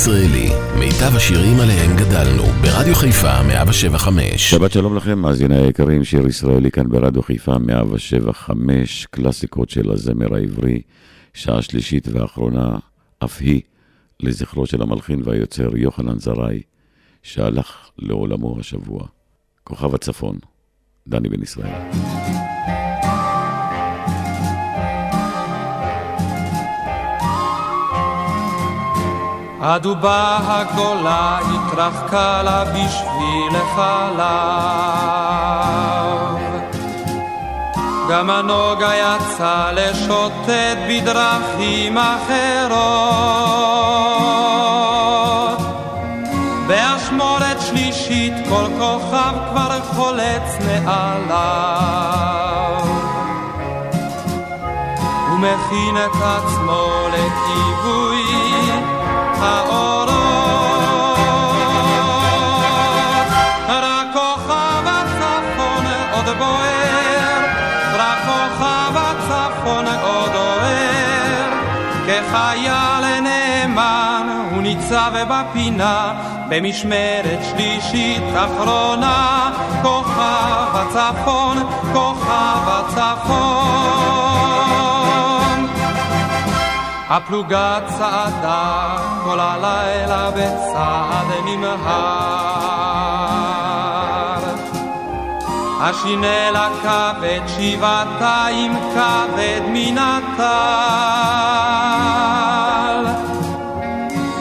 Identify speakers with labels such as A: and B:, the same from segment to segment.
A: ישראלי, מיטב השירים עליהם גדלנו, ברדיו חיפה 175.
B: שבת שלום לכם, מאזיני היקרים, שיר ישראלי כאן ברדיו חיפה 175, קלאסיקות של הזמר העברי, שעה שלישית ואחרונה, אף היא לזכרו של המלחין והיוצר יוחנן זרעי, שהלך לעולמו השבוע. כוכב הצפון, דני בן ישראל.
C: הדובה הגדולה התרחקה לה בשביל החלב. גם הנוגה יצא לשוטט בדרכים אחרות. באשמורת שלישית כל כוכב כבר חולץ מעליו. ומכין את עצמו לכיבוי האורות. רק כוכב הצפון עוד בוער, רק כוכב הצפון עוד אוהר. כחייל נאמן הוא ניצב בפינה במשמרת שלישית אחרונה. כוכב הצפון, כוכב הצפון. הפלוגה צעדה כל הלילה בצעד נמהר. השינלה כבד שבעתיים כבד מן הטל.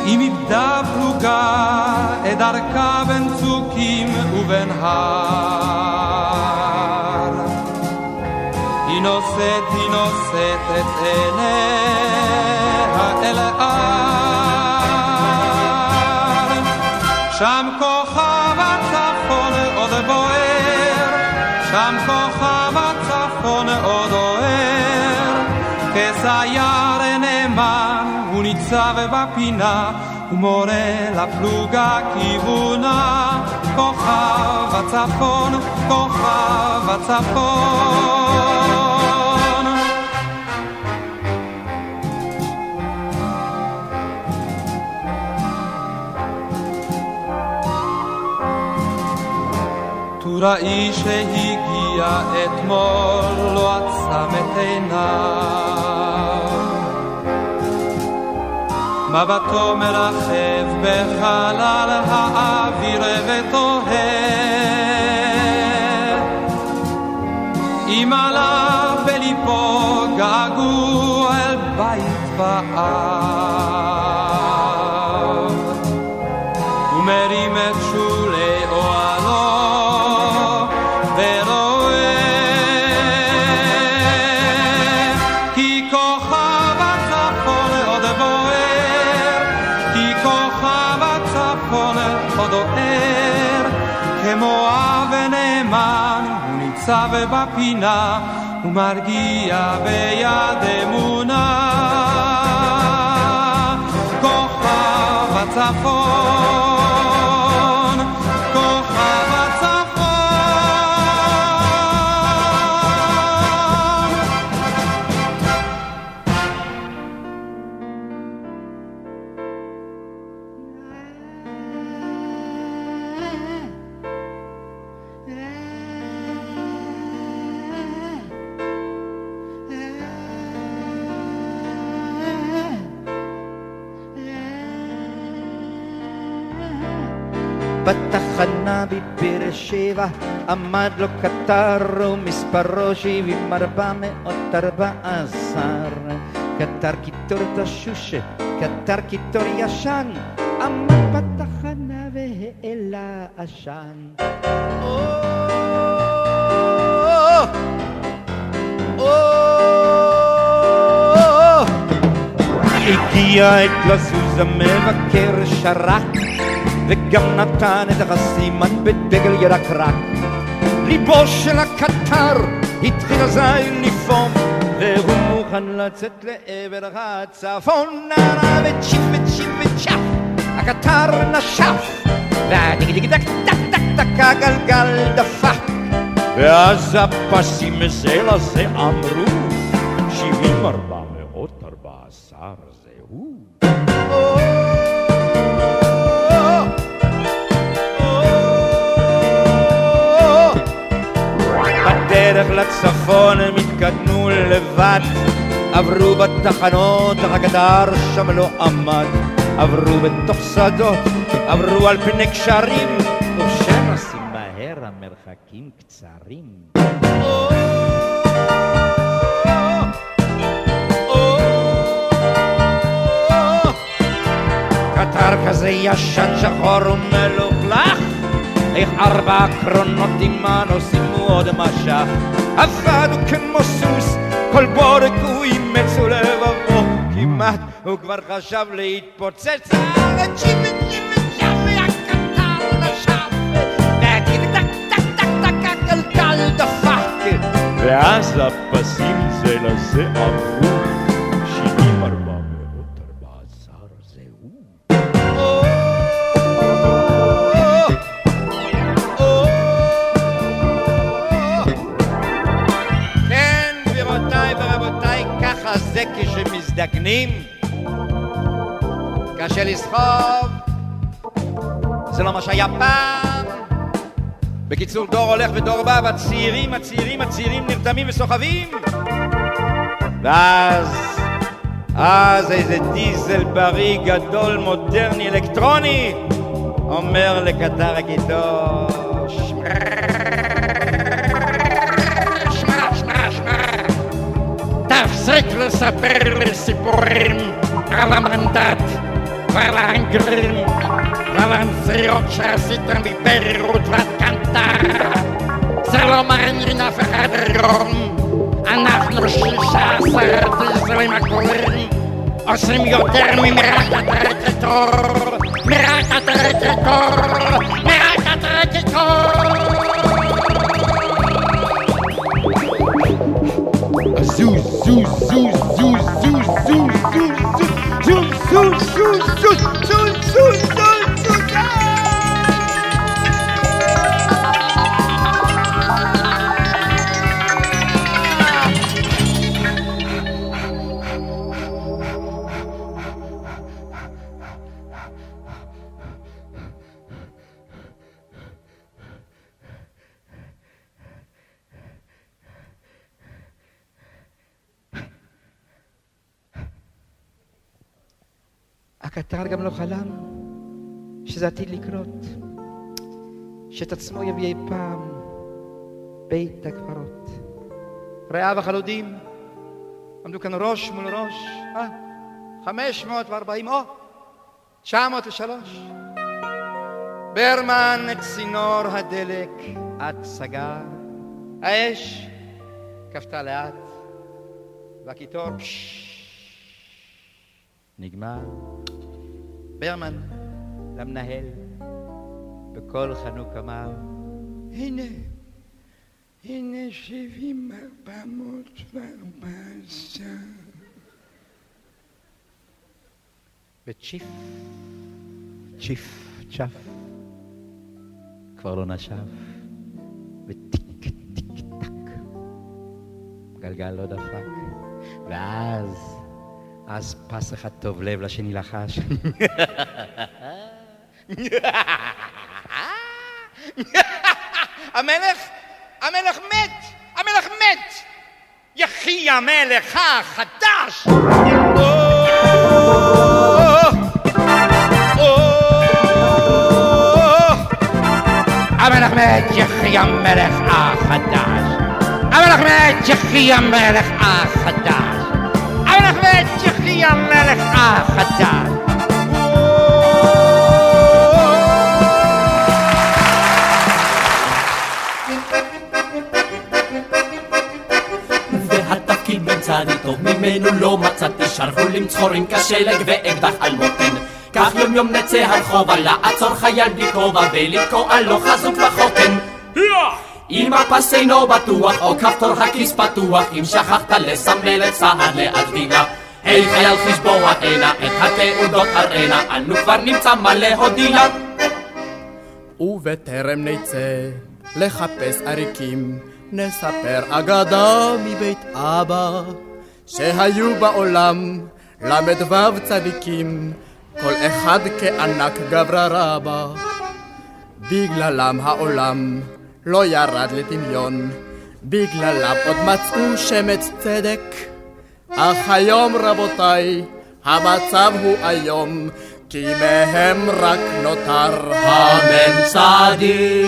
C: אם איבדה פלוגה את דרכה בין צוקים ובין הר. היא נושאת, היא נושאת את עיניה ניצב בפינה ומורה לפלוגה כיוונה. כוכב הצפון, כוכב הצפון. טוראי שהגיע אתמול לא עצם את עיניו מבטו מרחב בחלל האוויר ותוהה אם עלה בליבו געגוע אל בית ואב. ומרים את ניצב בפינה ומרגיע ביד אמונה כוכב הצפון
D: בתחנה בבאר שבע עמד לו קטר ומספרו שבעים ארבע מאות ארבע עשר קטר קיטור תשוש, קטר קיטור ישן עמד בתחנה והעלה עשן הגיע עת לזוז המבקר שרק וגם נתן את הסימן בדגל ירקרק. ליבו של הקטר התחיל אזי לפעום, והוא מוכן לצאת לעבר הצפון. נערה וצ'יפ וצ'יפ וצ'אפ, הקטר נשף, והדיג דיג דק דק דק דק הגלגל דפק. ואז הפסים זה לזה אמרו, שבעים ארבע מאות ארבע עשר בדרך לצפון הם התקדמו לבד. עברו בתחנות, אך הגדר שם לא עמד. עברו בתוך שדות, עברו על פני קשרים. וכשנוסעים מהר המרחקים קצרים. קטר כזה ישן שחור ומלוכלך איך ארבע קרונות עימן עושים עוד משך עבד הוא כמו סוס כל בורק הוא אימץ ולבבו כמעט. הוא כבר חשב להתפוצץ ואז הפסים זה לזה עברו שבעים ארבע כשמזדקנים. קשה לסחוב, זה לא מה שהיה פעם. בקיצור, דור הולך ודור בא, והצעירים, הצעירים, הצעירים נרתמים וסוחבים. ואז, אז איזה דיזל בריא, גדול, מודרני, אלקטרוני, אומר לקטר הגיטור,
E: siècle s'appelle alamantat Valangrim Valanseocha Sitamiter Rudvat Kantar Salomanina Feradiron אנחנו שישה עשר דיזלים הגבולים עושים יותר
D: Zeus zoos, zoos, zoos, zoos, zoos, zoos, zoos, zoos, zoos, zoos, zoos, zoos, zoos, הקטר גם לא חלם שזה עתיד לקרות, שאת עצמו יביא אי פעם בית הקברות. רעיו החלודים עמדו כאן ראש מול ראש, אה, 540, או, 903. ברמן את צינור הדלק עד סגר, האש כפתה לאט, והקיטור פששש, נגמר. ברמן למנהל בקול חנוק אמר, הנה, הנה שבעים ארבע מאות וארבע עשר. וצ'יף, צ'יף, צ'ף, כבר לא נשב, וטיק טיק טק, גלגל לא דפק, ואז, אז פס אחד טוב לב לשני לחש. המלך, המלך מת, המלך מת! יחי המלך החדש! המלך מת, יחי המלך החדש! המלך מת, יחי המלך החדש! המלך מת, יחי המלך החדש!
F: והתפקיד לי טוב ממנו לא מצאתי. שלחו למצחורים כשלג ואקדח על מותן כך יום יום נצא הרחובה לעצור חייל בלי כובע ולתקוע לו חזוק וחותן. אם הפס אינו בטוח או כפתור הכיס פתוח. אם שכחת לסמל את צה"ל להגדילה היי חייל חשבוע הנה את התעודות הראנה אנו כבר נמצא מה להודיע
G: ובטרם נצא לחפש עריקים, נספר אגדה מבית אבא, שהיו בעולם ל"ו צדיקים, כל אחד כענק גברא רבה. בגללם העולם לא ירד לדמיון, בגללם עוד מצאו שמץ צדק. אך היום רבותיי, המצב הוא איום, כי מהם רק נותר
F: הממצדי.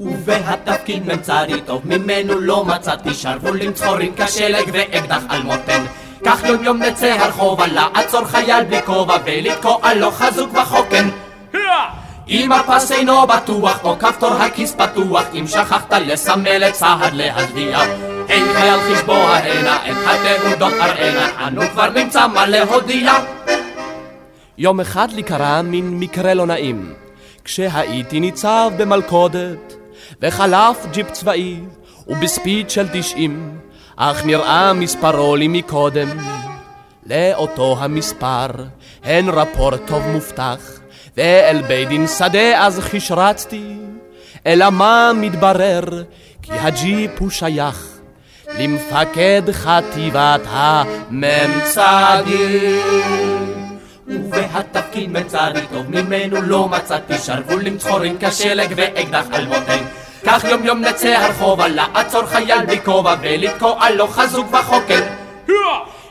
F: ובהתפקיד ממצדי טוב ממנו לא מצאתי שרוולים צחורים כשלג ואקדח על מותן. כך יום יום נצא הרחובה לעצור חייל בלי כובע ולתקוע לו חזוק וחוקן. אם הפס אינו בטוח או כפתור הכיס פתוח אם שכחת לסמל את צה"ל להצביע אין חייל חשבוע הנה את התעודות אראנה אנו כבר נמצא מה להודיע יום אחד לי קרה מין מקרה לא נעים. כשהייתי ניצב במלכודת וחלף ג'יפ צבאי ובספיד של תשעים אך נראה מספרו לי מקודם. לאותו המספר הן רפורט טוב מובטח ואל בית דין שדה אז חשרצתי, אלא מה מתברר? כי הג'יפ הוא שייך למפקד חטיבת הממצדים. ובהתפקיד מצאתי טוב ממנו לא מצאתי שרוולים צחורים כשלג ואקדח על מותן. כך יום יום נצא הרחובה לעצור חייל בכובע ולתקוע לו חזוק וחוקר.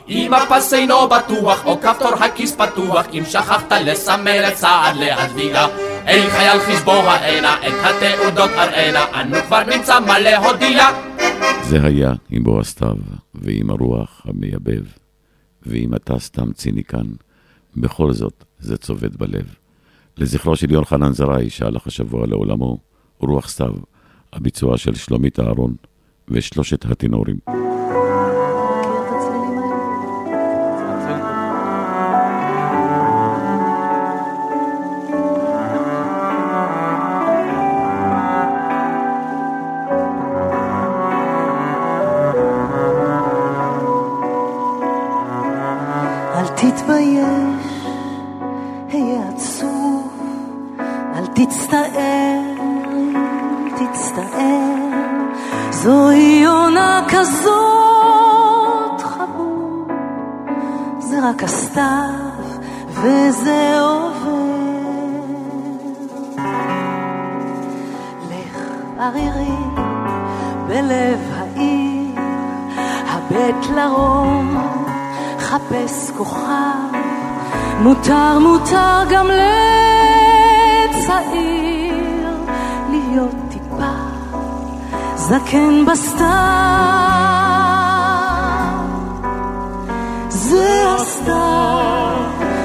F: אם הפס אינו בטוח, או כפתור הכיס פתוח, אם שכחת לסמל את צעד להצביע, אין חייל חשבוע הנה, את התעודות אראנה, אנו כבר נמצא מה להודיע.
B: זה היה עם בוא הסתיו, ועם הרוח המייבב, ואם אתה סתם ציניקן, בכל זאת זה צובט בלב. לזכרו של יוחנן זרעי, שהלך השבוע לעולמו, רוח סתיו, הביצוע של שלומית אהרון ושלושת הטינורים.
H: בסתיו. זה הסתיו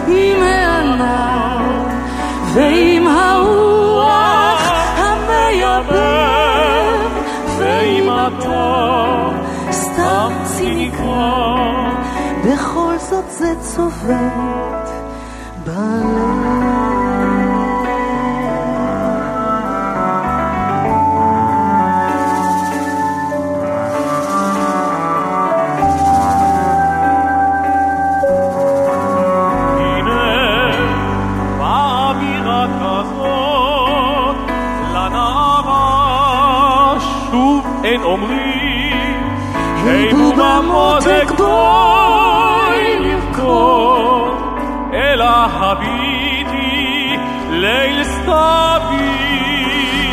H: עם הענב ועם הרוח המייבב ועם הטוב סתם ציניקון בכל זאת זה צובט
C: אין אומרים, היו במותק בואי לבכות, אלא הביטי ליל סתיוי.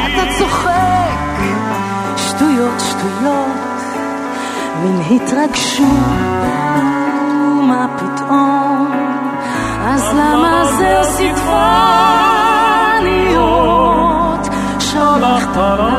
H: אתה צוחק. שטויות שטויות. מן התרגשות מה פתאום? אז למה זה סטפניות שלחת לילדה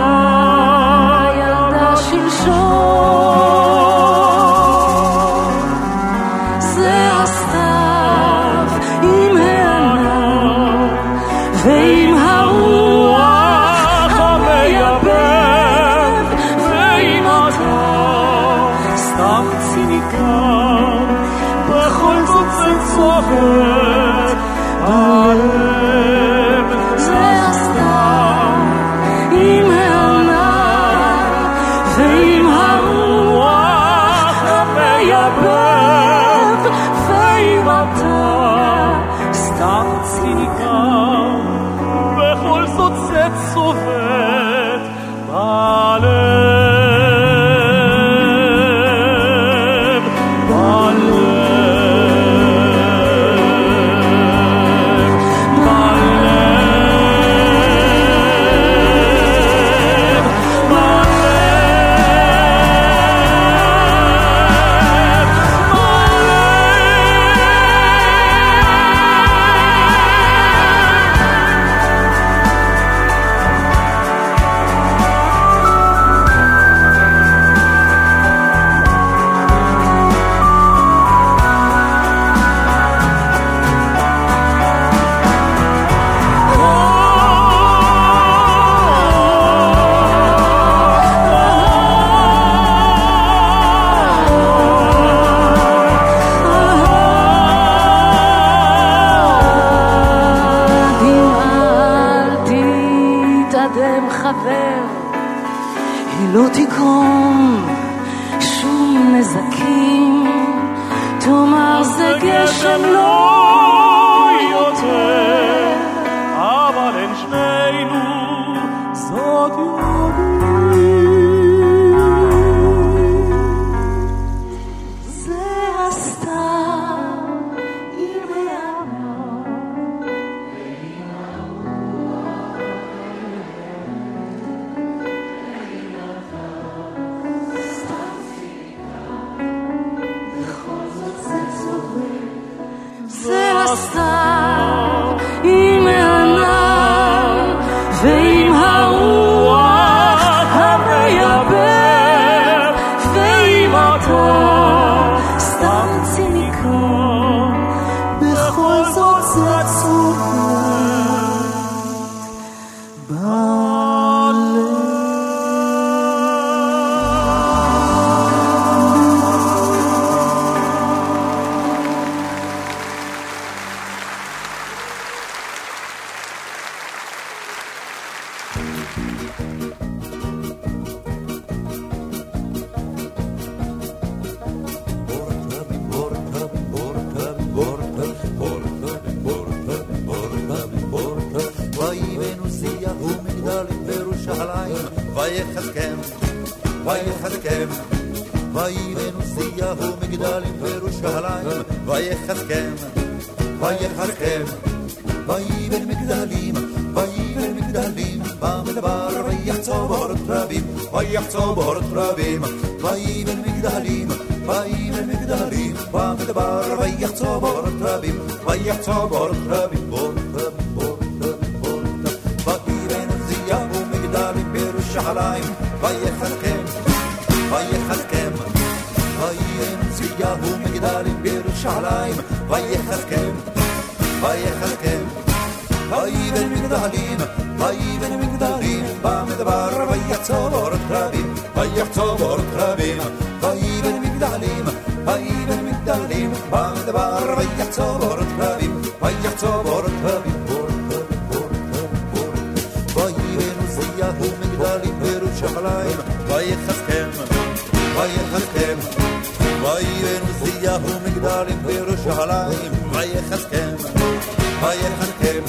I: ויבנו ומגדלים בירושלים, ויחזקם, ויחזקם. ויבן מגדלים, ויבן מגדלים, במדבר ויחצוב אורות רבים, ויחצוב אורות רבים. ויבן מגדלים, ויבן מגדלים, במדבר ויחצוב אורות רבים, ויחצוב אורות רבים, ויחזקם, ויחזקם. ויבן מגדלים, ויבן מגדלים, במדבר ויחצוב אורות רבים, ויחצוב אורות רבים. ויבן מגדלים, ויבן מגדלים, במדבר ויחצוב אורות רבים, ויחצוב אורות רבים, אורות רבים, אורות רבים, אורות רבים. ויבן עוזיה ומגדלים בירושלים, ויחזקם, ויחזקם. ויבן עוזיה ומגדלים בירושלים, ויחזקם, ויחזקם.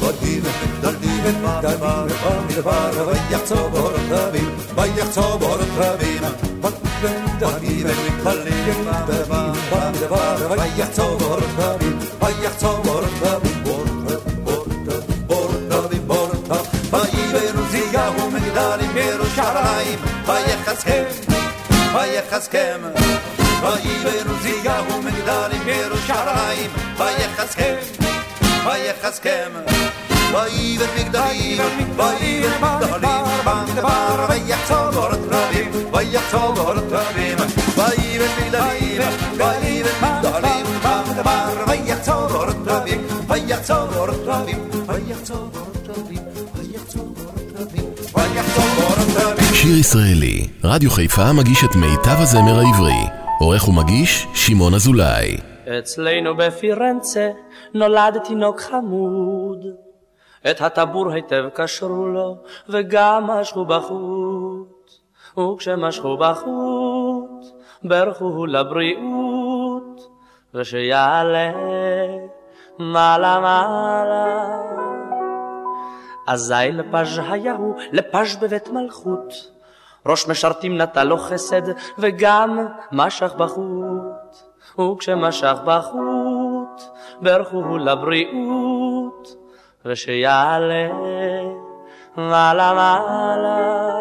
I: ויבן מגדלים במדבר, במדבר, ויחצוב אורות רבים, ויחצוב אורות רבים. ויבן מגדלים במדבר, במדבר, ויחצוב אורות רבים, ויחצוב אורות רבים, אורות רבים, אורות רבים, אורות רבים, אורות רבים. ויבן עוזיה ומגדלים בירושלים, ויחזקם, ויחזקם. ויבן עוזיה ומגדלים בירושלים, ויחזקם, ויחזקם. ויבן מגדלים, ויבן מגדלים, במדבר, ויחצוב אורות רבים, ויחצוב אורות רבים. ויבן מגדלים, ויבן מגדלים, במדבר, ויחצוב אורות רבים, ויחצוב אורות רבים, ויחצוב אורות רבים, ויחצוב אורות רבים, ויחצוב אורות רבים.
A: שיר ישראלי, רדיו חיפה מגיש את מיטב הזמר העברי. עורך ומגיש, שמעון אזולאי.
J: אצלנו בפירנצה נולד תינוק חמוד. את הטבור היטב קשרו לו, וגם משכו בחוט. וכשמשכו בחוט, ברכו לבריאות, ושיעלה מעלה מעלה. אזי לפז' היה הוא, לפז' בבית מלכות. ראש משרתים נטל לו חסד, וגם משך בחוט. וכשמשך בחוט, ברכו לבריאות, ושיעלה מעלה מעלה.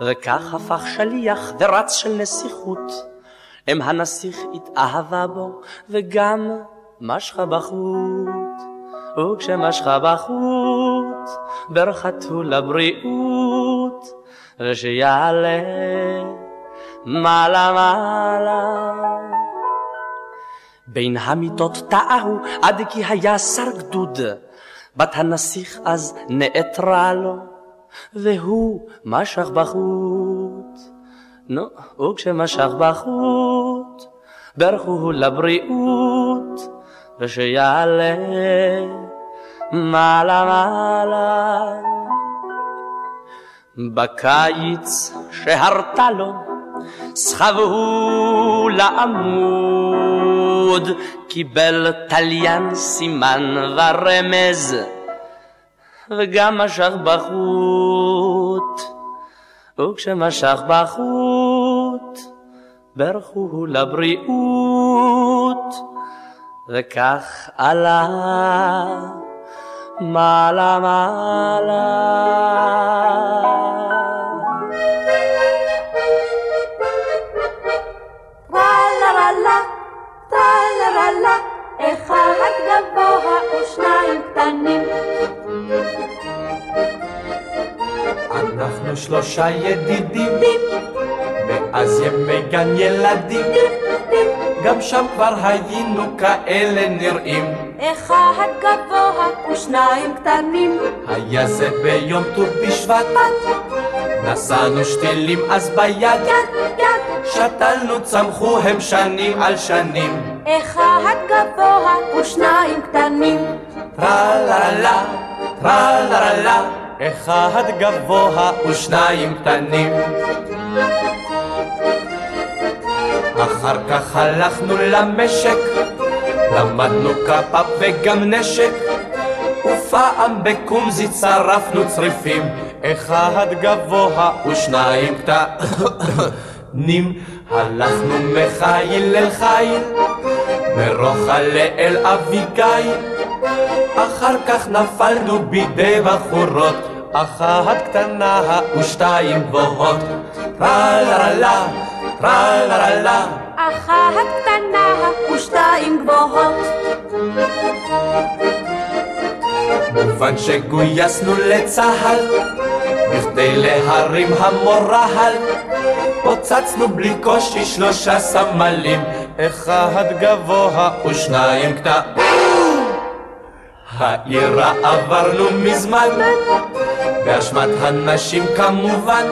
J: וכך הפך שליח ורץ של נסיכות, אם הנסיך התאהבה בו, וגם משכה בחוט. וכשמשכה בחוט, ברכתו לבריאות, ושיעלה מעלה מעלה. בין המיטות טעהו עד כי היה שר גדוד, בת הנסיך אז נעתרה לו, והוא משך בחוט. נו, וכשמשך בחוט, ברכו לבריאות, ושיעלה מעלה מעלה. בקיץ שהרתה לו, סחבו לעמוד, קיבל תליין סימן ורמז, וגם משך בחוט. וכשמשך בחוט, ברכו לבריאות, וכך עלה מעלה מעלה.
K: אנחנו שלושה ידידים, מאז ימי גן ילדים, גם שם כבר היינו כאלה נראים.
H: אחד גבוה ושניים קטנים.
K: היה זה ביום ט"ו בשבט, נשאנו שתילים אז ביד,
H: יד, יד,
K: שתלנו צמחו הם שנים על שנים.
H: אחד גבוה ושניים קטנים.
K: טרללה, טרללה, אחד גבוה ושניים קטנים. אחר כך הלכנו למשק, למדנו כפה וגם נשק, ופעם בקומזי צרפנו צריפים, אחד גבוה ושניים קטנים. הלכנו מחיל אל חיל, מרוחלה אל אביגיל, אחר כך נפלנו בידי בחורות, אחת קטנה ושתיים גבוהות. טרללה, טרללה,
H: אחת קטנה ושתיים גבוהות.
K: מובן שגויסנו לצה"ל, בכדי להרים המורל, פוצצנו בלי קושי שלושה סמלים, אחד גבוה ושניים קטנים. העירה עברנו מזמן, באשמת הנשים כמובן,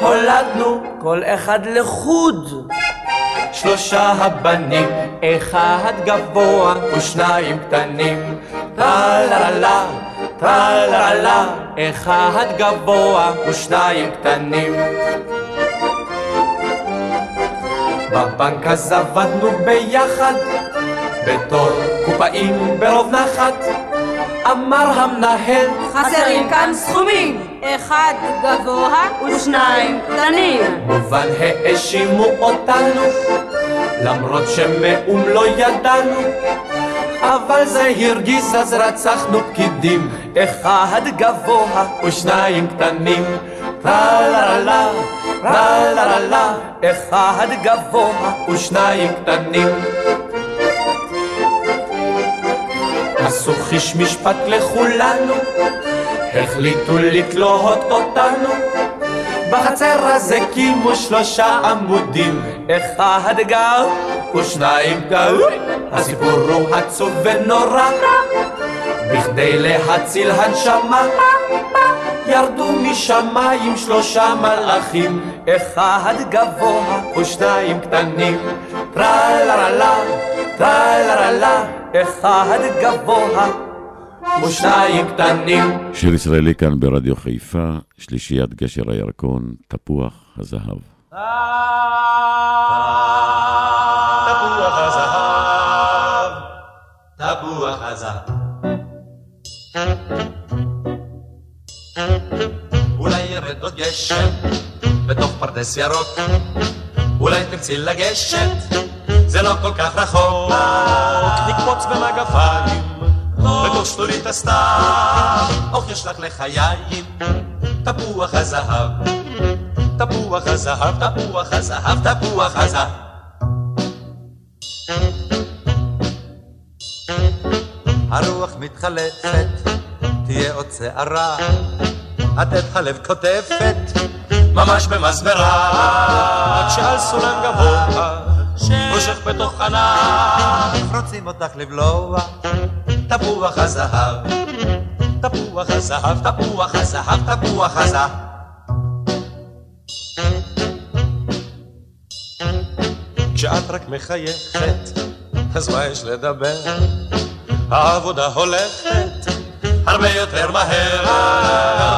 K: הולדנו כל אחד לחוד. שלושה הבנים, אחד גבוה ושניים קטנים. טרללה, אחד גבוה ושניים קטנים. בבנק אז עבדנו ביחד, בתור קופאים ברוב נחת. אמר המנהל,
H: חסרים כאן סכומים. אחד גבוה ושניים קטנים.
K: מובן האשימו אותנו, למרות שמאום לא ידענו. אבל זה הרגיז אז רצחנו פקידים, אחד גבוה ושניים קטנים. טרללה, טרללה, אחד גבוה ושניים קטנים. עשו חיש משפט לכולנו, החליטו לתלות אותנו. בחצר הזה קימו שלושה עמודים, אחד גר ושניים גר. הסיפור הוא עצוב ונורא, בכדי להציל הנשמה. ירדו משמיים שלושה מלאכים, אחד גבוה ושניים קטנים. טרללה, טרללה, אחד גבוה ושניים קטנים.
B: שיר ישראלי כאן ברדיו חיפה, שלישיית גשר הירקון, תפוח הזהב.
I: תפוח הזהב, תפוח הזהב. אולי ירד עוד גשם בתוך פרדס ירוק, אולי תרצי לגשת, זה לא כל כך רחוק. נקפוץ במגפיים, בתוך שלולית הסתיו, אוך יש לך לחיים, תפוח הזהב, תפוח הזהב, תפוח הזהב, תפוח הזהב. הרוח מתחלפת, תהיה עוד שערה, עטף הלב קוטפת, ממש במסברה, כשעל סולם גבוה, מושך בתוך ענף, רוצים אותך לבלוע, תפוח הזהב, תפוח הזהב, תפוח הזהב, תפוח הזהב. כשאת רק מחייכת, אז מה יש לדבר?
K: העבודה הולכת הרבה יותר מהר,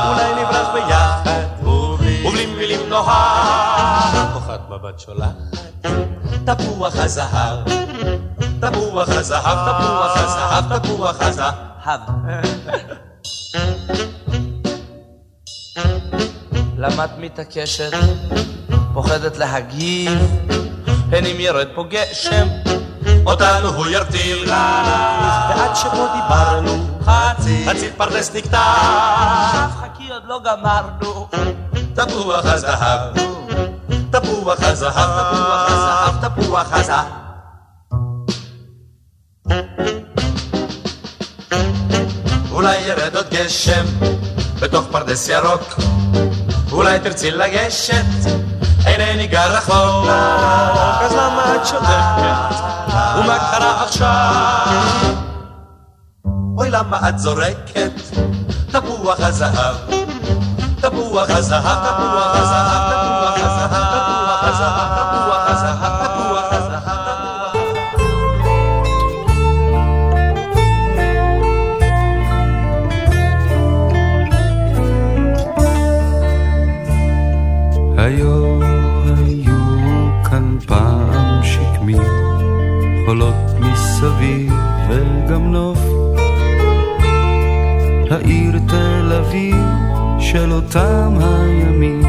K: אולי נברח ביחד, ובלי מילים נוהר, כוחת מבט שולחת, תפוח הזהב, תפוח הזהב, תפוח הזהב, תפוח הזהב.
F: למה את מתעקשת? פוחדת להגיב?
K: הן אם ירד פה גשם, אותנו הוא ירטיל. ועד שפה דיברנו, חצי, חצי פרדס נקטע.
F: חכי עוד לא גמרנו.
K: תפוח הזהב, תפוח הזהב, תפוח הזהב. אולי ירד עוד גשם בתוך פרדס ירוק, אולי תרצי לגשת, אינני גר רחוק, אז למה את שותקת? ומה קרה עכשיו? אוי למה את זורקת תפוח הזהב, תפוח הזהב, תפוח הזהב,
L: פעם שקמים, חולות מסביב וגם נוף. העיר תל אביב של אותם הימים,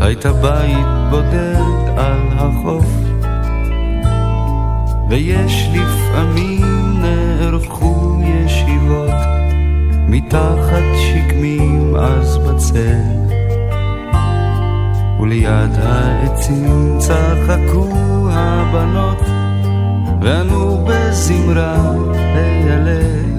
L: הייתה בית בודד על החוף. ויש לפעמים נערכו ישיבות מתחת שקמים אז בצל. וליד העצים צחקו הבנות, וענו בזמרה להלל.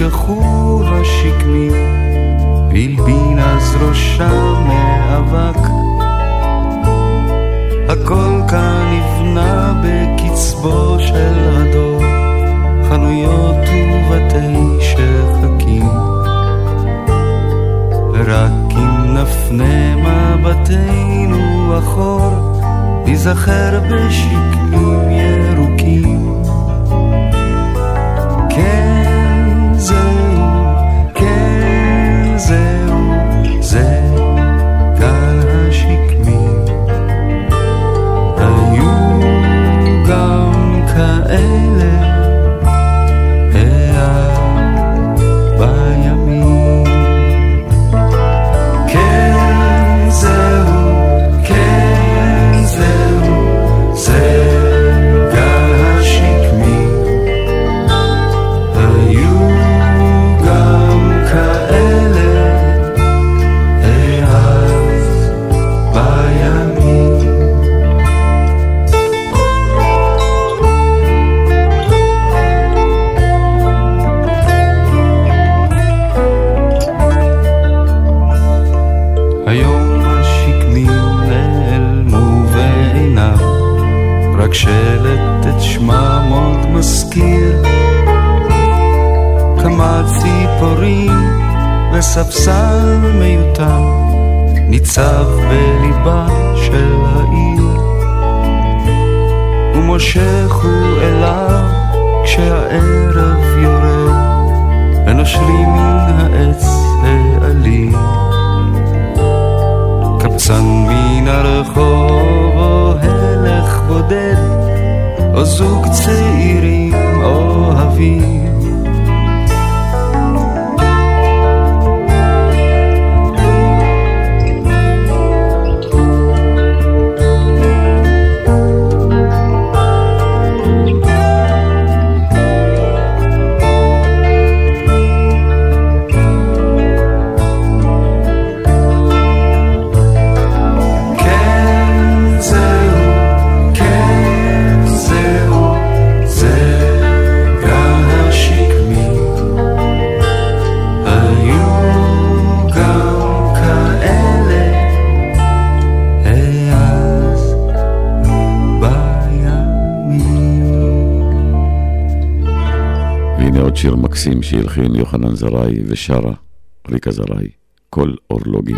L: נשכחו השקמים, והלבין אז ראשם מאבק. הכל כאן נבנה בקצבו של הדור, חנויות ובתי שחקים. ורק אם נפנה מבטנו אחור, ניזכר בשקמים ירוקים. ניצב בליבה של העיר. ומושך הוא אליו כשהערב יורד, ונושרים מן העץ העלים. קבצן מן הרחוב או הלך
M: זוג צעירים אוהבים
B: שיר מקסים שהלחין יוחנן זרעי ושרה ריקה זרעי, כל אורלוגים.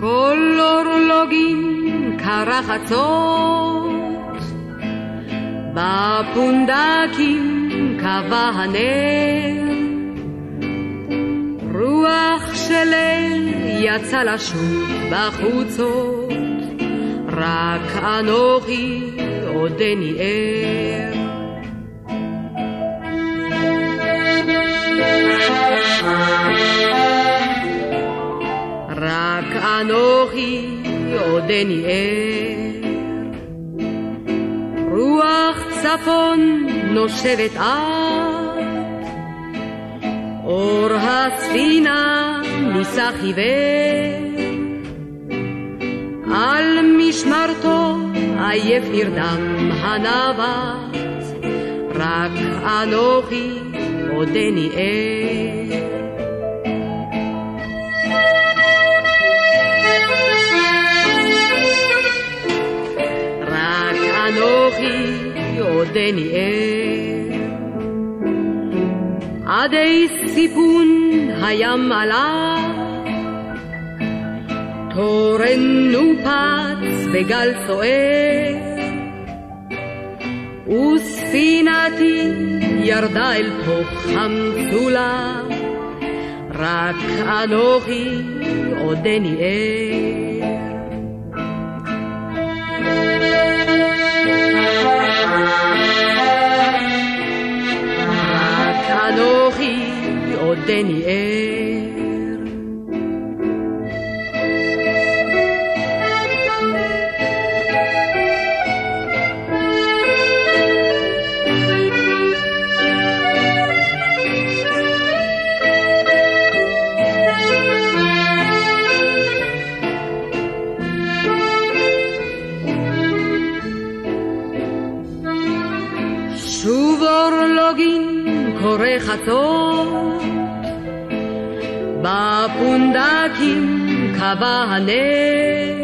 N: כל בפונדקים קבע הנר יצא לשוט בחוצות, רק אנוכי עודני ער. רק אנוכי עודני ער. רוח צפון נושבת על אור הספינה חיוור, על משמרתו עייף נרדם הנווט, רק אנוכי עודני ער. רק אנוכי עודני ער. עדי סיפון הים עלה, תורן נופץ בגל סוער, וספינתי ירדה אל תוך המצולה, רק אנוכי עודני ער. עודני ער. שוב אורלוגין קורא חצות, קבע הנר,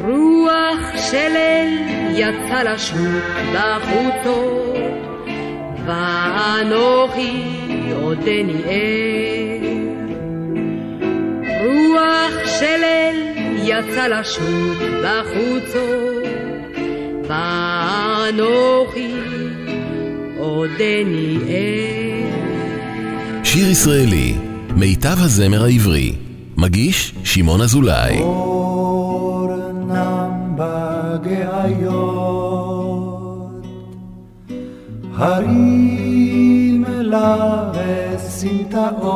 N: רוח של ליל יצא לשוט בחוצות, ואנוכי עודני ער. רוח של ליל יצא לשוט בחוצות, ואנוכי עודני ער.
A: שיר ישראלי, מיטב הזמר העברי. מגיש שמעון אזולאי.
M: אורנם בגאיות, הרים לה וסמטאות,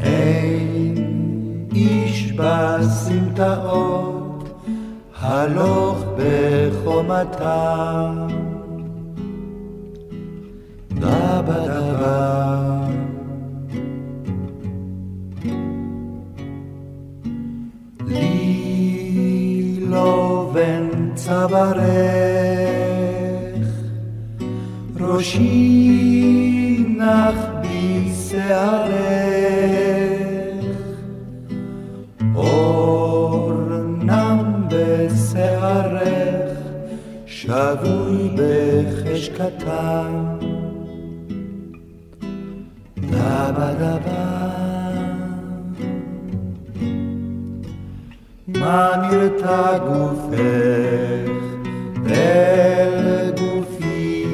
M: אין איש בסמטאות, הלוך בחומתם. דבה דבה צווארך, ראשי נח בשערך, אור נם בשערך, שבוי בחשקתם. דבה דבה. מה נרתע גופך אל גופי,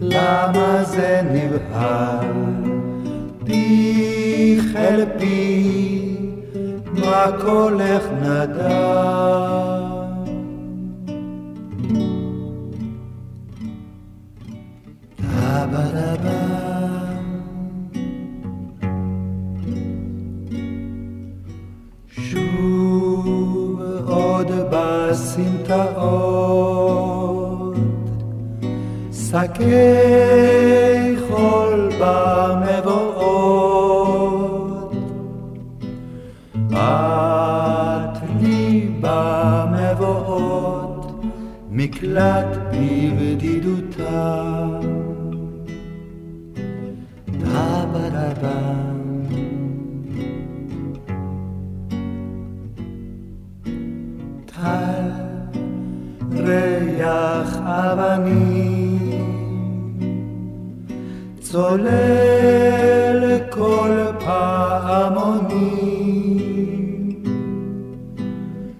M: למה זה נבהל? פיך אל פי, מה קולך נדם? בסמטאות, שקי חול במבואות. את לי במבואות, מקלט צולל כל פעמונים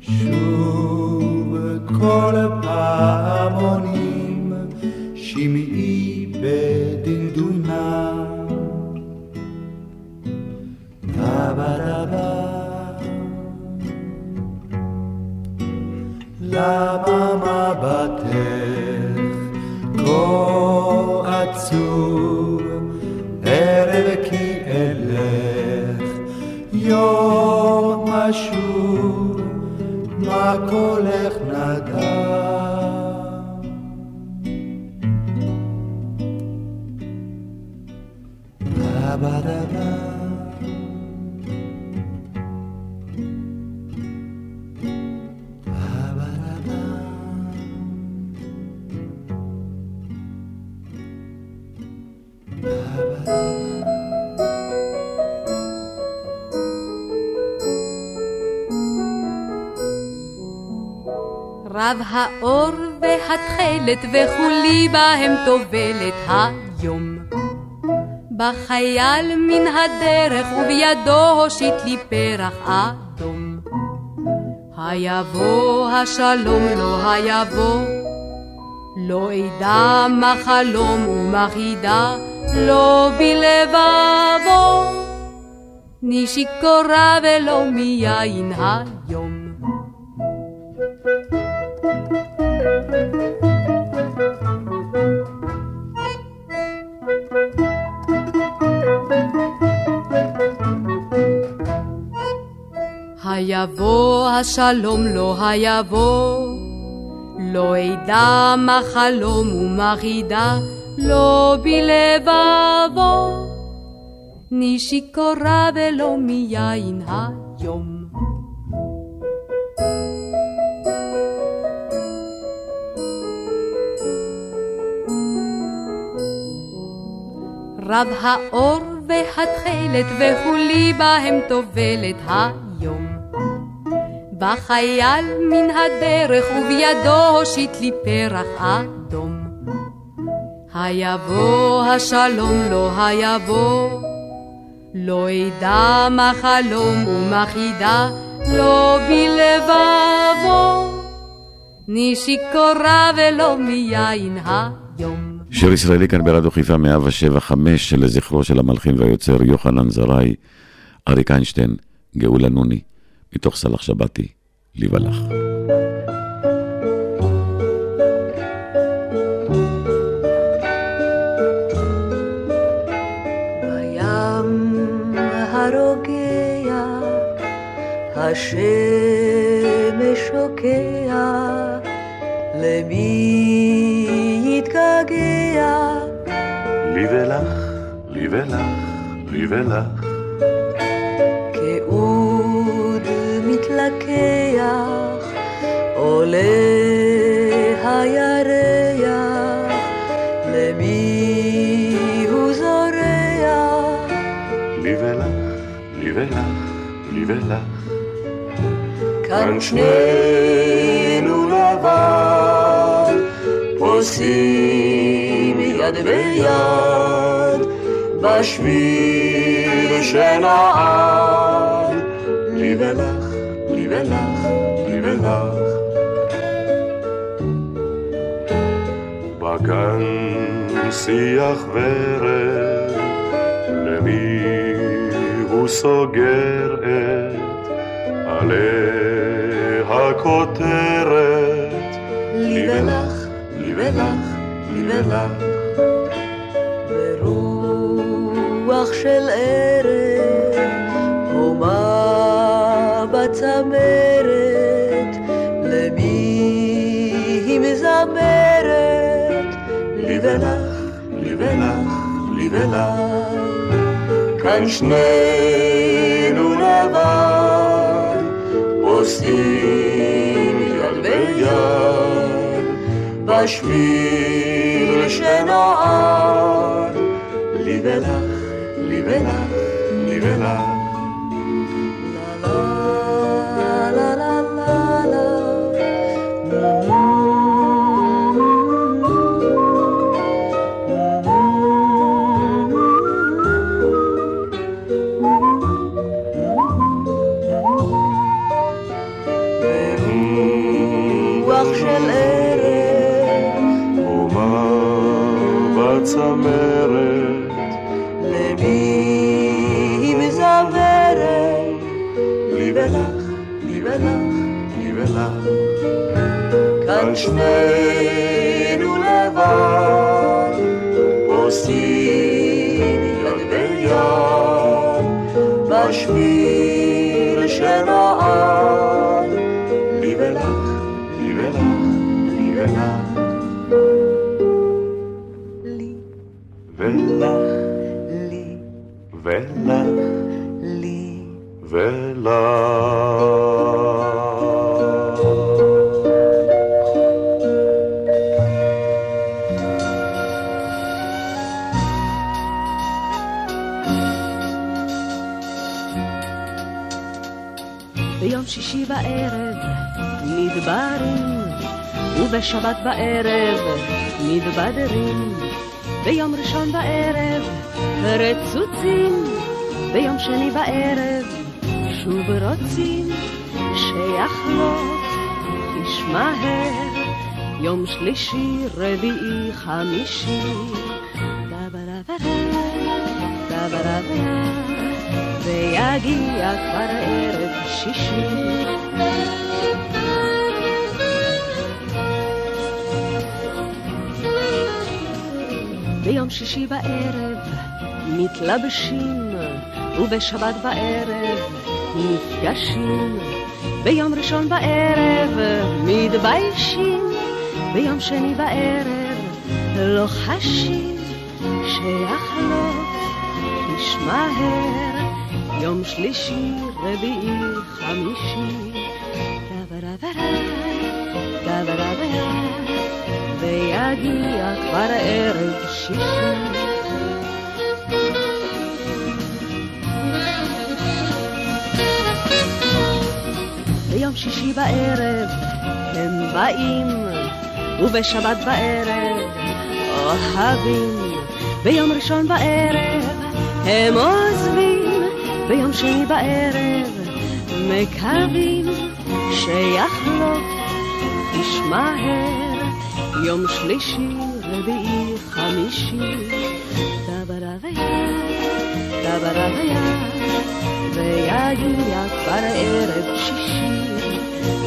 M: שוב
N: והתכלת וכולי בהם טובלת היום. בחייל מן הדרך ובידו הושיט לי פרח אדום. היבוא השלום לא היבוא, לא אדע מה חלום ומה חידה, לא בלבבו. אני שיכורה ולא מיין היום. השלום לא היבוא, לא אדע מה חלום ומה חידה, לא בלבבו. אני שיכורה ולא מיין היום. רב האור והתכלת וכולי בהם טובלת היום. בחייל מן הדרך ובידו הושיט לי פרח אדום. היבוא השלום לא היבוא, לא אדע מה חלום ומה חידה, לא בלבבו. אני שיכורה ולא מיין היום.
B: שיר ישראלי כאן ברדיו חיפה 175 לזכרו של המלחין והיוצר יוחנן זרעי, אריק איינשטיין, גאולה נוני, מתוך סלח שבתי, לי ולך.
O: בים הרוגע, השמש שוקע, למי יתגעגע?
P: לי ולך, לי ולך, לי ולך.
O: מתלקח, עולה הירח, למי הוא זורח?
P: לי ולך, לי ולך, לי ולך.
O: כאן שנינו לבד, פוסעים יד ביד, בשביל שנעד.
P: לי ולך, לי ולך, לי ולך. כאן שיח ורד, למי הוא סוגר את עלי הכותרת? לי ולך, לי ולך, לי ולך.
Q: ברוח של ערב, בצמרת, למי היא מזמרת? לי ולך,
P: לי ולך, לי ולך. כאן שנינו לבד, פוסעים יד ביד, בשביל שנועד, לי ולך, לי ולך, לי ולך. כאן שנינו
R: ביום שישי בערב נדברים, ובשבת בערב מתבדרים. ביום ראשון בערב רצוצים, ביום שני בערב שוב רוצים שיחלוף איש מהר. יום שלישי, רביעי, חמישי, ויגיע כבר ערב שישי. ביום שישי בערב מתלבשים, ובשבת בערב נפגשים. ביום ראשון בערב מתביישים, ביום שני בערב לא שיחלוף איש מהר. יום שלישי, רביעי, חמישי, ויגיע כבר ערב שישי. ביום שישי בערב הם באים, ובשבת בערב אוהבים. ביום ראשון בערב הם עוזבים, ביום שני בערב מקווים שיחלוף איש מהר. יום שלישי, רביעי, חמישי, דברה ויד, דברה ויד, ויגיע כבר ערב שישי,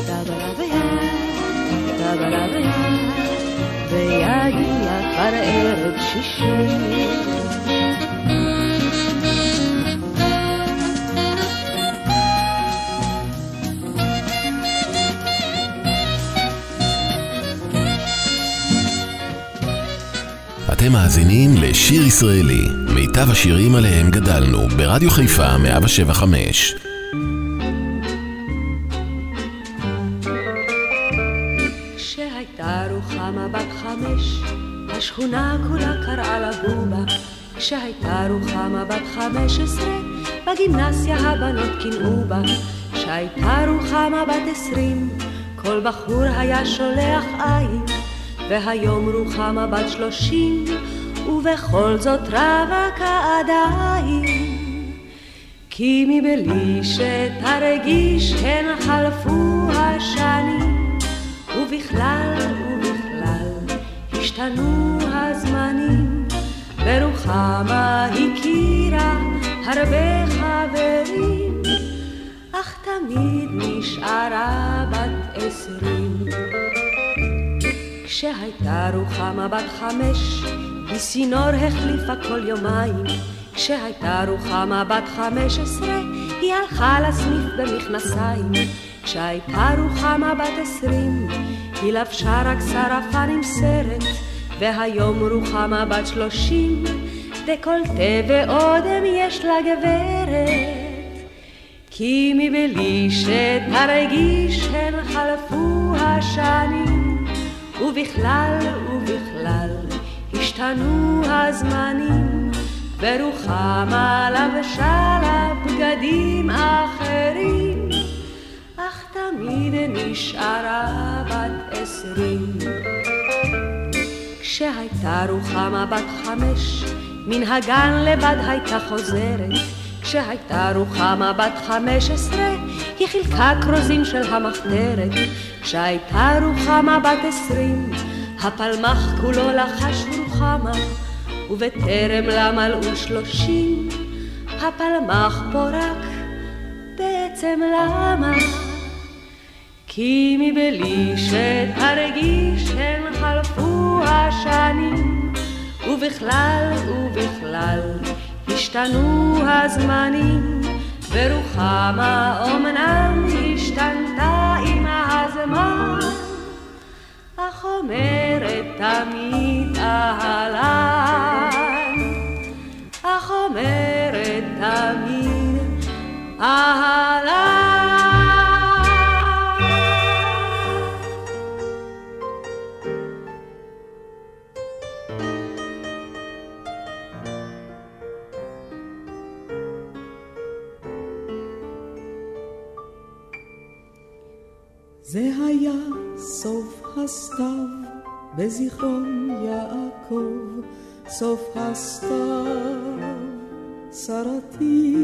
R: דברה ויד, דברה ויד, ויגיע כבר ערב שישי.
A: מאזינים לשיר ישראלי, מיטב השירים עליהם גדלנו, ברדיו חיפה 175.
R: כשהייתה רוחמה בת השכונה כולה קראה לה. כשהייתה רוחמה בת חמש עשרה, בגימנסיה הבנות קינאו בה. כשהייתה רוחמה בת עשרים, כל בחור היה שולח עין. והיום רוחמה בת שלושים, ובכל זאת רווקה עדיין. כי מבלי שתרגיש הן חלפו השנים, ובכלל ובכלל השתנו ורוחמה הכירה הרבה חברים, אך תמיד נשארה בת. כשהייתה רוחמה בת חמש, בסינור החליפה כל יומיים. כשהייתה רוחמה בת חמש עשרה, היא הלכה לסניף במכנסיים. כשהייתה רוחמה בת עשרים, היא לבשה רק שרפן עם סרט, והיום רוחמה בת שלושים, דקולטה ואודם יש לה גברת. כי מבלי שתרגיש הן חלפו השנים, ובכלל ובכלל השתנו הזמנים, ורוחמה לבשה לה בגדים אחרים. אך תמיד נשארה בת עשרים. כשהייתה רוחמה בת חמש, מן הגן לבד הייתה חוזרת. כשהייתה רוחמה בת חמש עשרה, היא חילקה כרוזים של המחתרת. כשהייתה רוחמה בת עשרים, הפלמח כולו לחש רוחמה, ובטרם לה מלאו שלושים, הפלמח פורק בעצם למה? כי מבלי שתרגיש הן חלפו השנים, ובכלל ובכלל השתנו הזמנים, ורוחמה אמנם השתנתה עם הזמן, אך אומרת תמיד אהלן, אך אומרת תמיד אהלן.
S: זה היה סוף הסתיו בזיכרון יעקב, סוף הסתיו שרתי,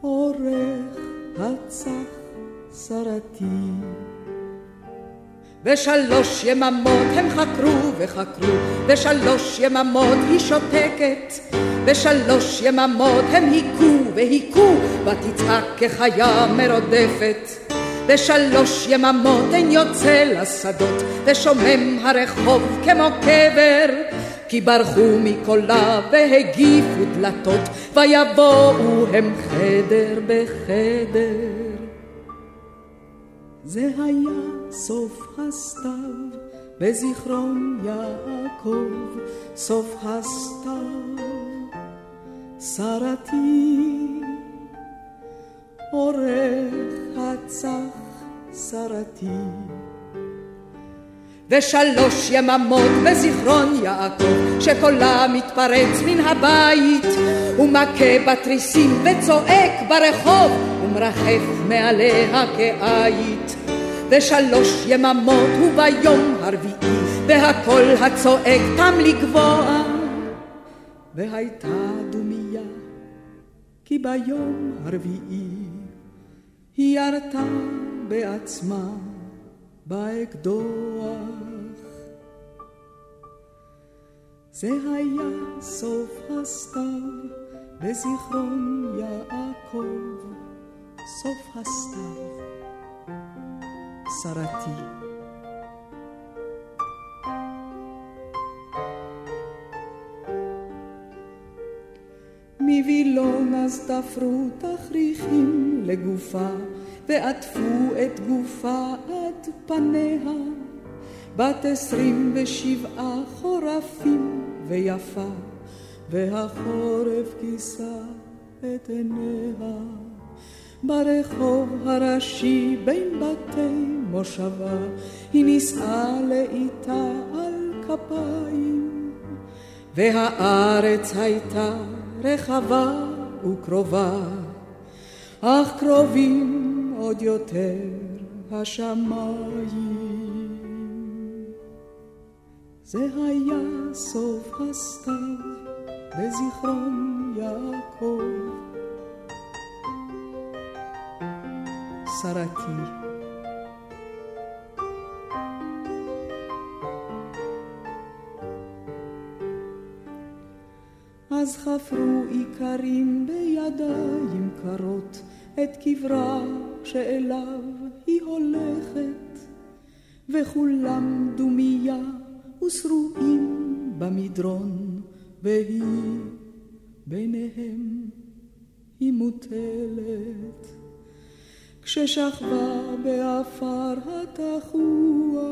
S: עורך הצח שרתי. בשלוש יממות הם חקרו וחקרו, בשלוש יממות היא שותקת, בשלוש יממות הם היכו והיכו, ותצעק כחיה מרודפת. בשלוש יממות אין יוצא לשדות, ושומם הרחוב כמו קבר. כי ברחו מקולה והגיפו דלתות, ויבואו הם חדר בחדר. זה היה סוף הסתיו בזיכרון יעקב, סוף הסתיו שרתי, עורך הצח שרתי. ושלוש יממות בזיכרון יעקב, שקולה מתפרץ מן הבית, ומכה בתריסים וצועק ברחוב, ומרחף מעליה כעית. ושלוש יממות וביום הרביעי, והקול הצועק תם לגבוה, והייתה דומיה, כי ביום הרביעי היא ירתה בעצמה באקדוח. זה היה סוף הסתיו בזיכרון יעקב, סוף הסתיו שרתי. מווילון אז תפרו תכריכים לגופה, ועטפו את גופה עד פניה. בת עשרים ושבעה חורפים ויפה, והחורף כיסה את עיניה. ברחוב הראשי בין בתי מושבה, היא נישאה לאיתה על כפיים, והארץ הייתה רחבה וקרובה, אך קרובים עוד יותר השמיים. זה היה סוף הסתיו בזיכרון יעקב. שרתי. אז חפרו איכרים בידיים קרות את קברה שאליו היא הולכת, וכולם דומיה ושרועים במדרון, והיא ביניהם היא מוטלת. כששכבה באפר התחוח,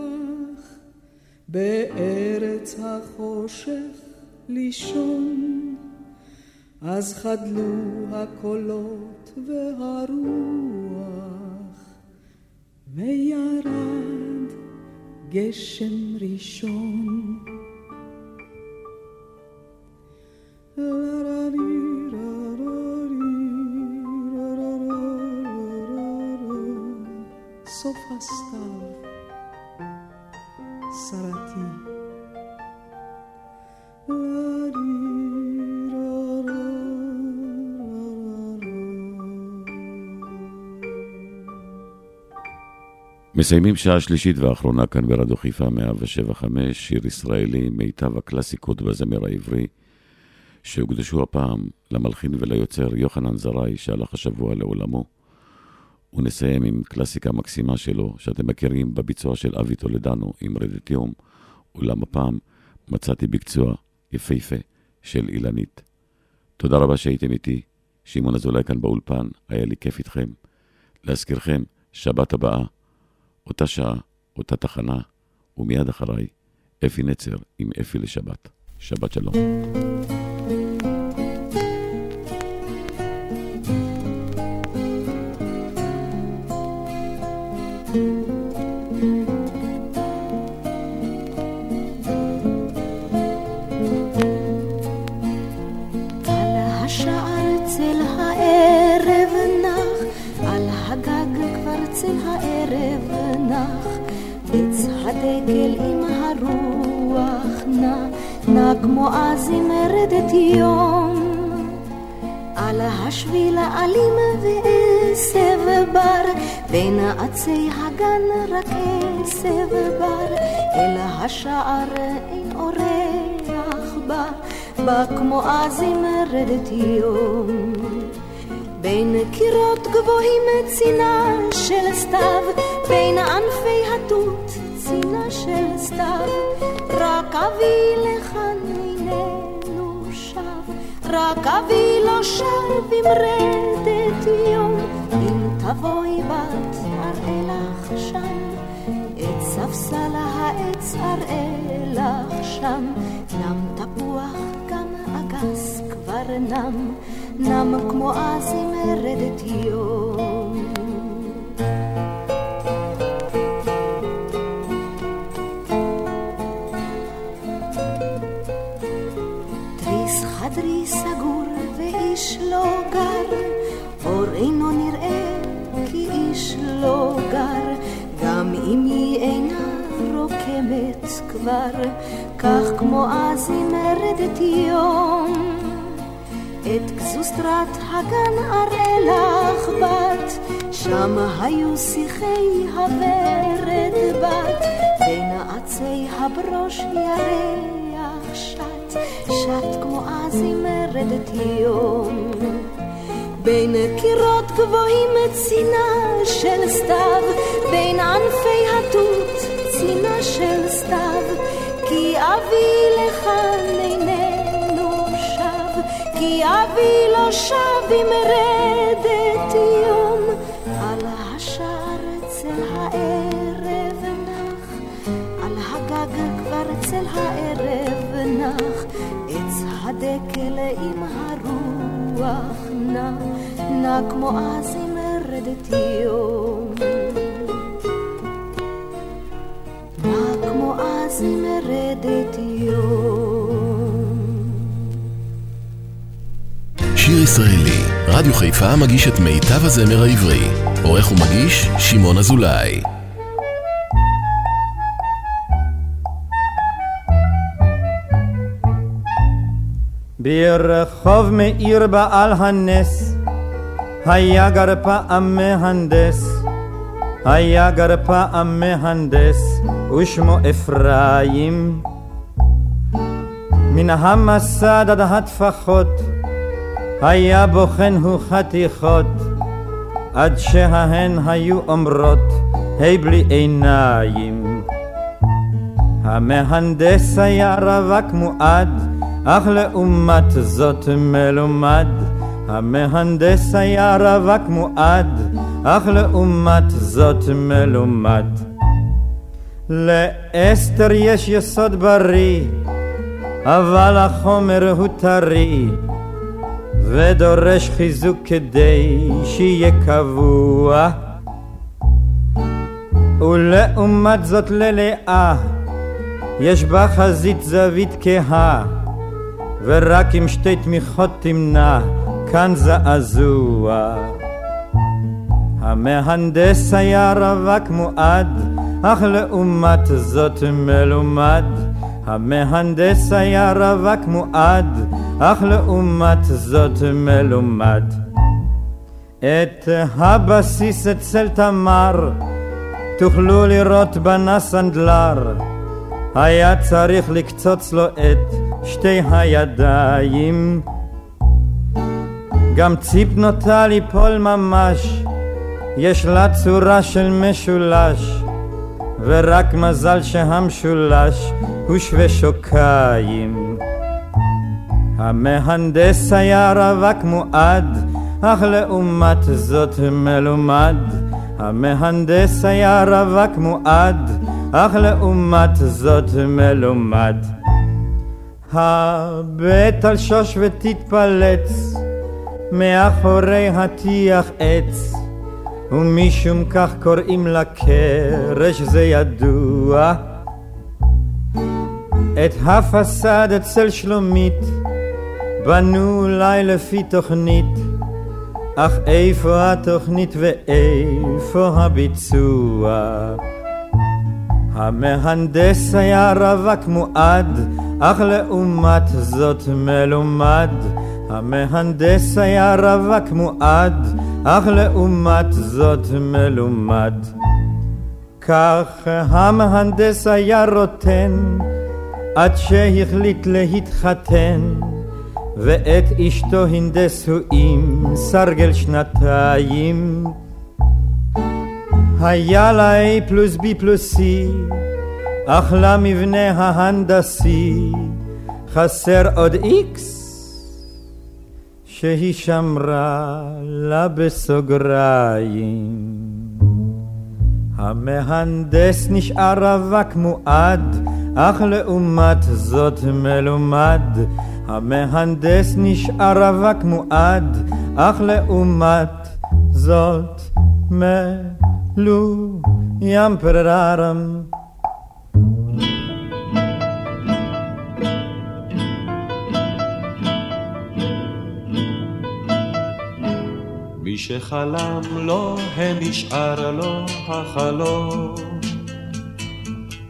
S: בארץ החושך לישון, אז חדלו הקולות והרוח, וירד גשם ראשון. סוף הסתיו, שרתי.
B: מסיימים שעה שלישית ואחרונה כאן ברדיו חיפה 175, שיר ישראלי, מיטב הקלאסיקות בזמר העברי, שהוקדשו הפעם למלחין וליוצר יוחנן זרעי, שהלך השבוע לעולמו. ונסיים עם קלאסיקה מקסימה שלו, שאתם מכירים בביצוע של אבי טולדנו עם רדת יום, אולם הפעם מצאתי בקצוע יפהפה של אילנית. תודה רבה שהייתם איתי, שמעון אזולאי כאן באולפן, היה לי כיף איתכם. להזכירכם, שבת הבאה, אותה שעה, אותה תחנה, ומיד אחריי, אפי נצר עם אפי לשבת. שבת שלום.
T: עצי הגן רק עשב בר אל השער אין אורח בא בא כמו אז עם מרדת יום בין קירות גבוהים צינה של סתיו בין ענפי התות צינה של סתיו רק אביא לכאן איננו שב, רק אביא לא שב עם רדת יום. אם תבואי בת אראה לך שם. נם תפוח גם אגס כבר נם, נם כמו אז עם רדת יום. לא גר, אור אינו נראה כי איש לא גר, כבר, כך כמו אז היא מרדת יום. את גזוסטרת הגן אראה לך בת, שם היו שיחי הוורד בת, בין עצי הברוש ירח שט, שט כמו אז היא מרדת יום. בין קירות גבוהים צינה של סתיו, בין ענפי התות צינה של סתיו, כי אבי לכאן איננו שב, כי אבי לא שב עם רדת יום, על השער אצל הערב נח, על הגג כבר אצל הערב נח, עץ הדקל עם הרוח נע, נע כמו אז עם רדת יום. יום.
A: שיר ישראלי, רדיו חיפה מגיש את מיטב הזמר העברי. עורך ומגיש, שמעון אזולאי.
D: ברחוב מאיר בעל הנס היה גר פעם מהנדס היה גר פעם מהנדס ושמו אפרים
U: מן המסד עד הטפחות, היה בוחן הוא חתיכות, עד שההן היו אומרות, היי בלי עיניים. המהנדס היה רווק מועד, אך לעומת זאת מלומד. המהנדס היה רווק מועד, אך לעומת זאת מלומד. לאסתר יש יסוד בריא, אבל החומר הוא טרי, ודורש חיזוק כדי שיהיה קבוע. ולעומת זאת ללאה, יש בה חזית זווית כהה, ורק עם שתי תמיכות תמנע כאן זעזוע. המהנדס היה רווק מועד, אך לעומת זאת מלומד. המהנדס היה רווק מועד, אך לעומת זאת מלומד. את הבסיס אצל תמר תוכלו לראות בנה סנדלר, היה צריך לקצוץ לו את שתי הידיים. גם ציפ נוטה ליפול ממש, יש לה צורה של משולש, ורק מזל שהמשולש הוא שווה שוקיים. המהנדס היה רווק מועד, אך לעומת זאת מלומד. המהנדס היה רווק מועד, אך לעומת זאת מלומד. הבט על שוש ותתפלץ, מאחורי הטיח עץ, ומשום כך קוראים לה קרש זה ידוע. את הפסד אצל שלומית בנו אולי לפי תוכנית, אך איפה התוכנית ואיפה הביצוע? המהנדס היה רווק מועד, אך לעומת זאת מלומד. המהנדס היה רווק מועד, אך לעומת זאת מלומד. כך המהנדס היה רוטן, עד שהחליט להתחתן, ואת אשתו הנדסו עם סרגל שנתיים. היה לה A פלוס B פלוס C, אך למבנה ההנדסי חסר עוד X, שהיא שמרה לה בסוגריים. המהנדס נשאר רווק מועד, אך לעומת זאת מלומד. המהנדס נשאר רווק מועד, אך לעומת זאת מלו ים פררם.
V: שחלם לו, הנשאר לו החלום.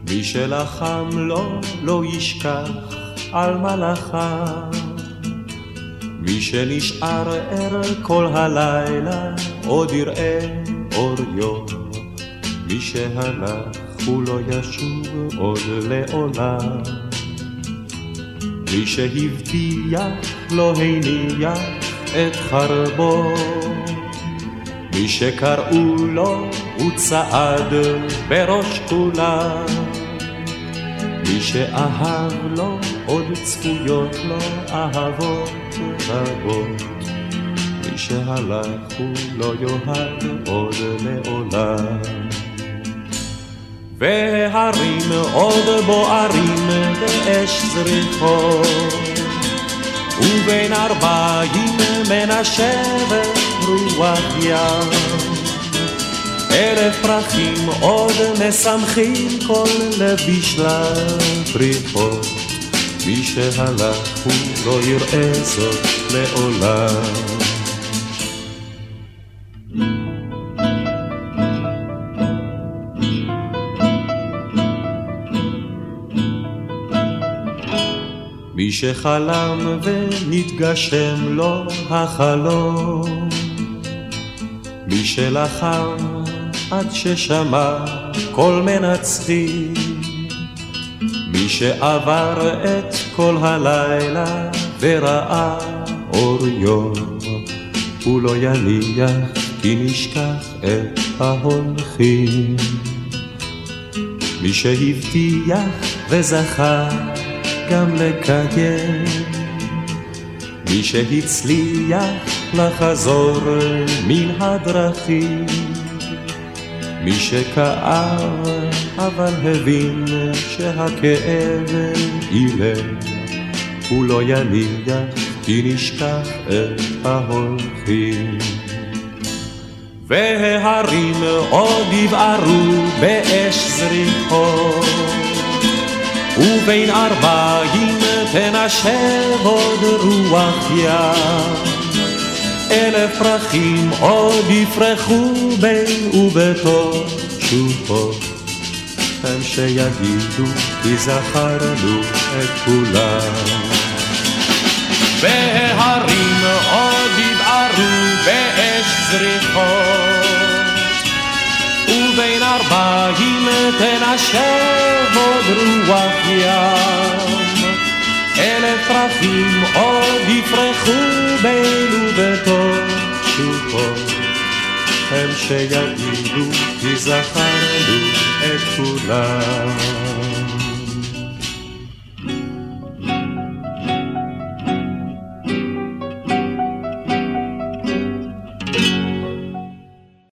V: מי שלחם לו, לא ישכח על מלאכיו. מי שנשאר ער כל הלילה, עוד יראה אור יום. מי שהלך הוא לא ישוב עוד לעולם. מי שהבטיח לא הניח את חרבו. מי שקראו לו הוא צעד בראש כולם. מי שאהב לו עוד צפויות לו אהבות רבות. מי שהלך הוא לא יאהב עוד לעולם. והרים עוד בוערים באש זריחות, ובין ארבעים מנשבת רוח ים. אלף פרחים עוד משמחים כל לבישלה פריחות. מי שהלך הוא לא יראה זאת לעולם. מי שחלם ונתגשם לו החלום, מי שלחם עד ששמע קול מנצחים, מי שעבר את כל הלילה וראה אור יום, הוא לא יניח כי נשכח את ההולכים. מי שהבטיח וזכה גם לקיים, מי שהצליח לחזור מן הדרכים, מי שכאב אבל הבין שהכאב אילם, הוא לא יניח כי נשכח את ההולכים. וההרים עוד יבערו באש זריחות, ובין ארבעים תנשב עוד רוח ים. אלף פרחים עוד יפרחו בין ובתוך שוחות, הם שיגידו כי זכרנו את כולם. וההרים עוד יבערו באש זריחות, ובין ארבעים תנשב עוד רוח ים. אלף פרחים עוד יפרחו בין ובתוך שוחות, הם שיגידו כי זכרנו את כולם.